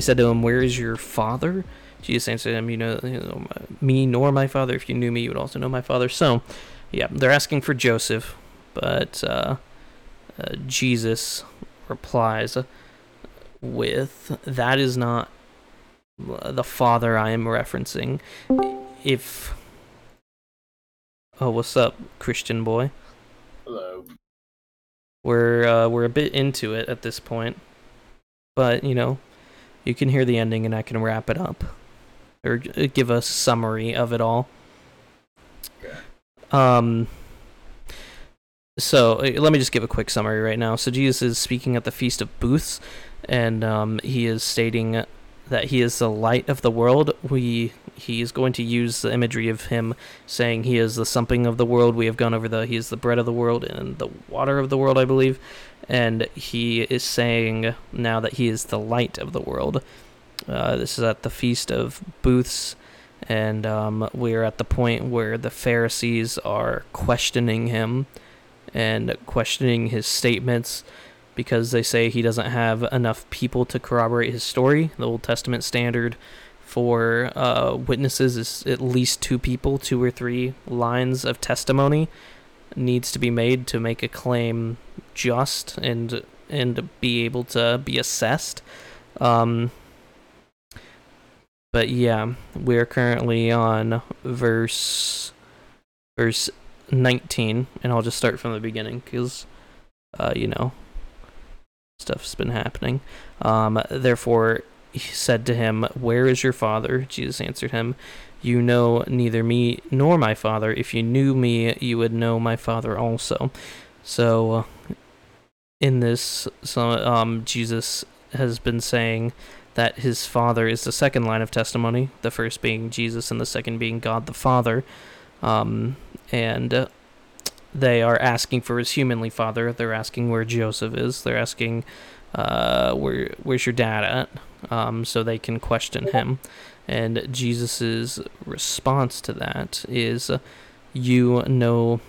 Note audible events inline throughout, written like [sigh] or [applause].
They said to him, Where is your father? Jesus answered them, You know, you know me nor my father. If you knew me, you would also know my father. So, yeah, they're asking for Joseph, but uh, uh, Jesus replies with, That is not the father I am referencing. If. Oh, what's up, Christian boy? Hello. We're uh, we're a bit into it at this point, but you know, you can hear the ending, and I can wrap it up, or give a summary of it all. Um. So uh, let me just give a quick summary right now. So Jesus is speaking at the Feast of Booths, and um, he is stating that he is the light of the world. We he is going to use the imagery of him saying he is the something of the world. We have gone over the he is the bread of the world and the water of the world, I believe. And he is saying now that he is the light of the world. Uh, this is at the feast of booths, and um, we're at the point where the Pharisees are questioning him and questioning his statements because they say he doesn't have enough people to corroborate his story. The Old Testament standard for uh, witnesses is at least two people, two or three lines of testimony needs to be made to make a claim just and and be able to be assessed. Um, but yeah, we're currently on verse verse 19, and I'll just start from the beginning because, uh, you know, stuff's been happening. Um, therefore, he said to him, Where is your father? Jesus answered him, You know neither me nor my father. If you knew me, you would know my father also. So, uh, in this, um, Jesus has been saying that his father is the second line of testimony, the first being Jesus and the second being God the Father. Um, and uh, they are asking for his humanly father. They're asking where Joseph is. They're asking, uh, where where's your dad at? Um, so they can question him. And Jesus's response to that is, "You know."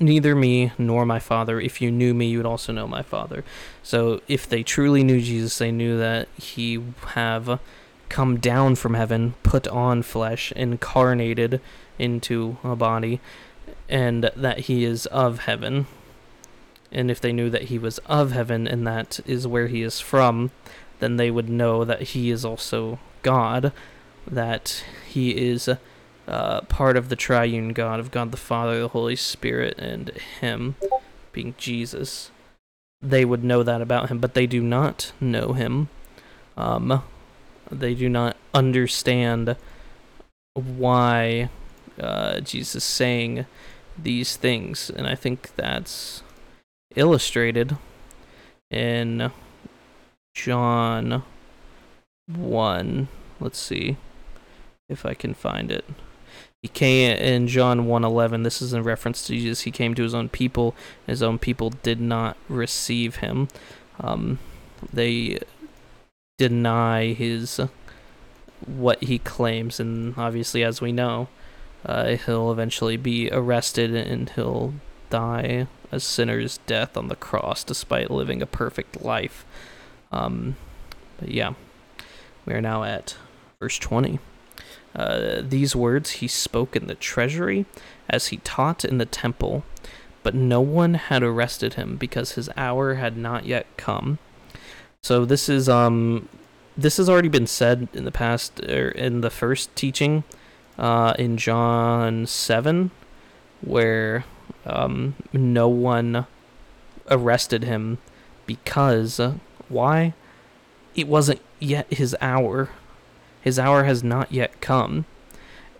Neither me nor my father. If you knew me, you would also know my father. So, if they truly knew Jesus, they knew that he have come down from heaven, put on flesh, incarnated into a body, and that he is of heaven. And if they knew that he was of heaven and that is where he is from, then they would know that he is also God, that he is uh, part of the triune God of God the Father, the Holy Spirit, and him being Jesus. They would know that about him, but they do not know him. Um, they do not understand why uh, Jesus is saying these things, and I think that's illustrated in John 1. Let's see if I can find it. He came in John 1:11. This is in reference to Jesus. He came to his own people. His own people did not receive him. Um, they deny his what he claims, and obviously, as we know, uh, he'll eventually be arrested and he'll die a sinner's death on the cross despite living a perfect life. Um, but yeah, we are now at verse 20. Uh, these words he spoke in the treasury as he taught in the temple, but no one had arrested him because his hour had not yet come. So this is um this has already been said in the past or er, in the first teaching uh, in John 7 where um, no one arrested him because why? It wasn't yet his hour. His hour has not yet come.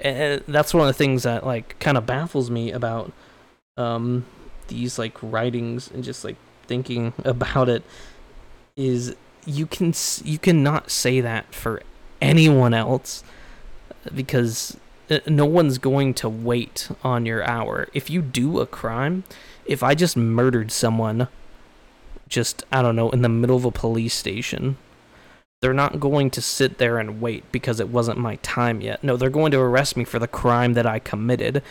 And that's one of the things that like kind of baffles me about um, these like writings and just like thinking [laughs] about it is you can you cannot say that for anyone else because uh, no one's going to wait on your hour. If you do a crime, if I just murdered someone, just, I don't know, in the middle of a police station, they're not going to sit there and wait because it wasn't my time yet. No, they're going to arrest me for the crime that I committed.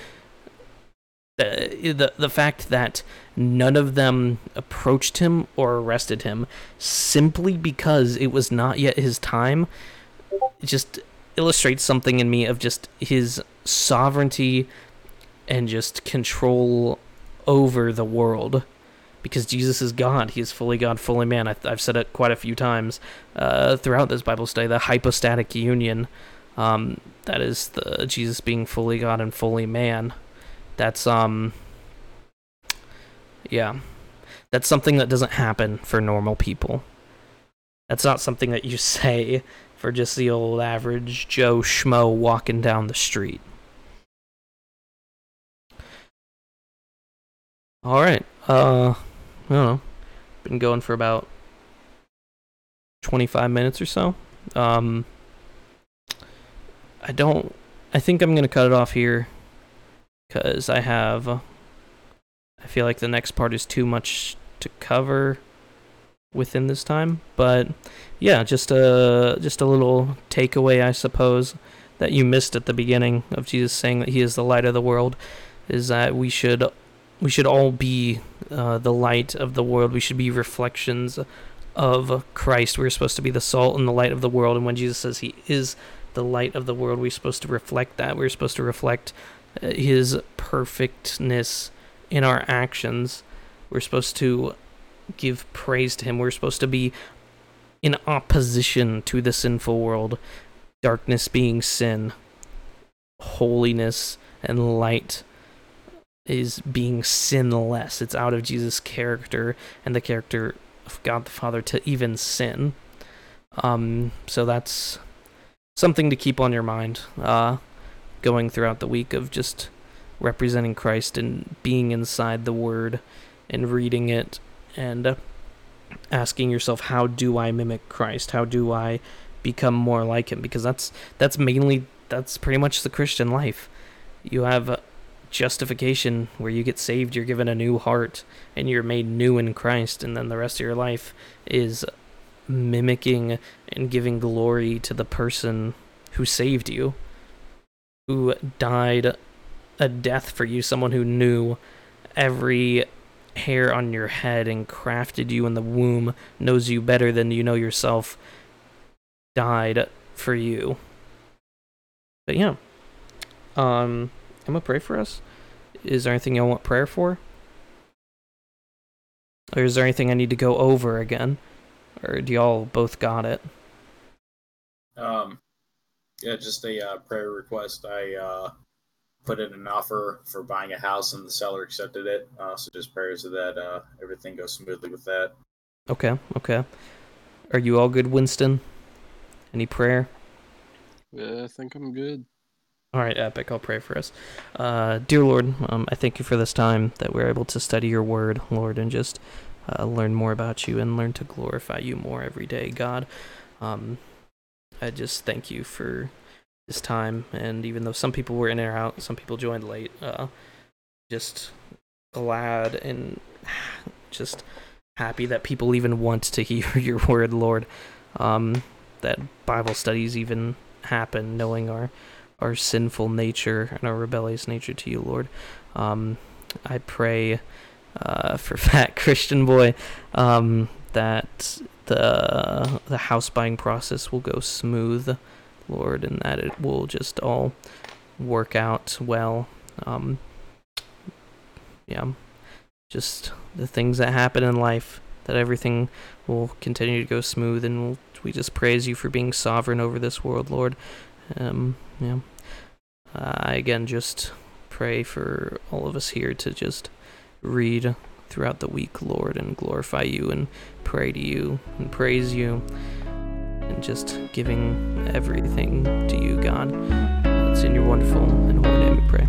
The, the the fact that none of them approached him or arrested him simply because it was not yet his time just illustrates something in me of just his sovereignty and just control over the world because Jesus is God. He is fully God, fully man. I, have said it quite a few times uh, throughout this Bible study. The hypostatic union, um, that is the Jesus being fully God and fully man. That's um, yeah, that's something that doesn't happen for normal people. That's not something that you [laughs] say for just the old average Joe Schmo walking down the street. All right. Uh, I don't know. Been going for about 25 minutes or so. Um, I don't. I think I'm gonna cut it off here because I have. I feel like the next part is too much to cover within this time, but yeah, just a just a little takeaway, I suppose, that you missed at the beginning of Jesus saying that He is the light of the world, is that we should we should all be uh, the light of the world. We should be reflections of Christ. We're supposed to be the salt and the light of the world. And when Jesus says He is the light of the world, we're supposed to reflect that. We're supposed to reflect uh, His perfectness in our actions. We're supposed to give praise to Him. We're supposed to be in opposition to the sinful world, darkness being sin, holiness and light is being sinless. It's out of Jesus' character and the character of God the Father to even sin. Um, so that's something to keep on your mind uh, going throughout the week of just representing Christ and being inside the Word and reading it and asking yourself, how do I mimic Christ? How do I become more like Him? Because that's that's mainly that's pretty much the Christian life. You have justification where you get saved, you're given a new heart, and you're made new in Christ, and then the rest of your life is mimicking and giving glory to the person who saved you, who died a death for you, someone who knew every hair on your head and crafted you in the womb, knows you better than you know yourself, died for you. But yeah. Um I'm gonna pray for us. Is there anything you want prayer for? Or is there anything I need to go over again? Or do y'all both got it? Um, yeah, just a uh, prayer request. I uh, put in an offer for buying a house, and the seller accepted it. Uh, so just prayers that uh, everything goes smoothly with that. Okay, okay. Are you all good, Winston? Any prayer? Yeah, I think I'm good. All right, Epic, I'll pray for us. Uh, dear Lord, um, I thank you for this time that we're able to study your word, Lord, and just uh, learn more about you and learn to glorify you more every day, God. Um, I just thank you for this time, and even though some people were in or out, some people joined late, uh, just glad and [sighs] just happy that people even want to hear [laughs] your word, Lord. Um, that Bible studies even happen, knowing our our sinful nature and our rebellious nature to you, Lord. Um, I pray uh, for [laughs] Fat Christian Boy um, that the the house buying process will go smooth, Lord, and that it will just all work out well. Um, yeah, just the things that happen in life, that everything will continue to go smooth, and we'll, we just praise you for being sovereign over this world, Lord. Um, yeah. I again just pray for all of us here to just read throughout the week, Lord, and glorify you and pray to you and praise you and just giving everything to you, God. It's in your wonderful and holy name we pray.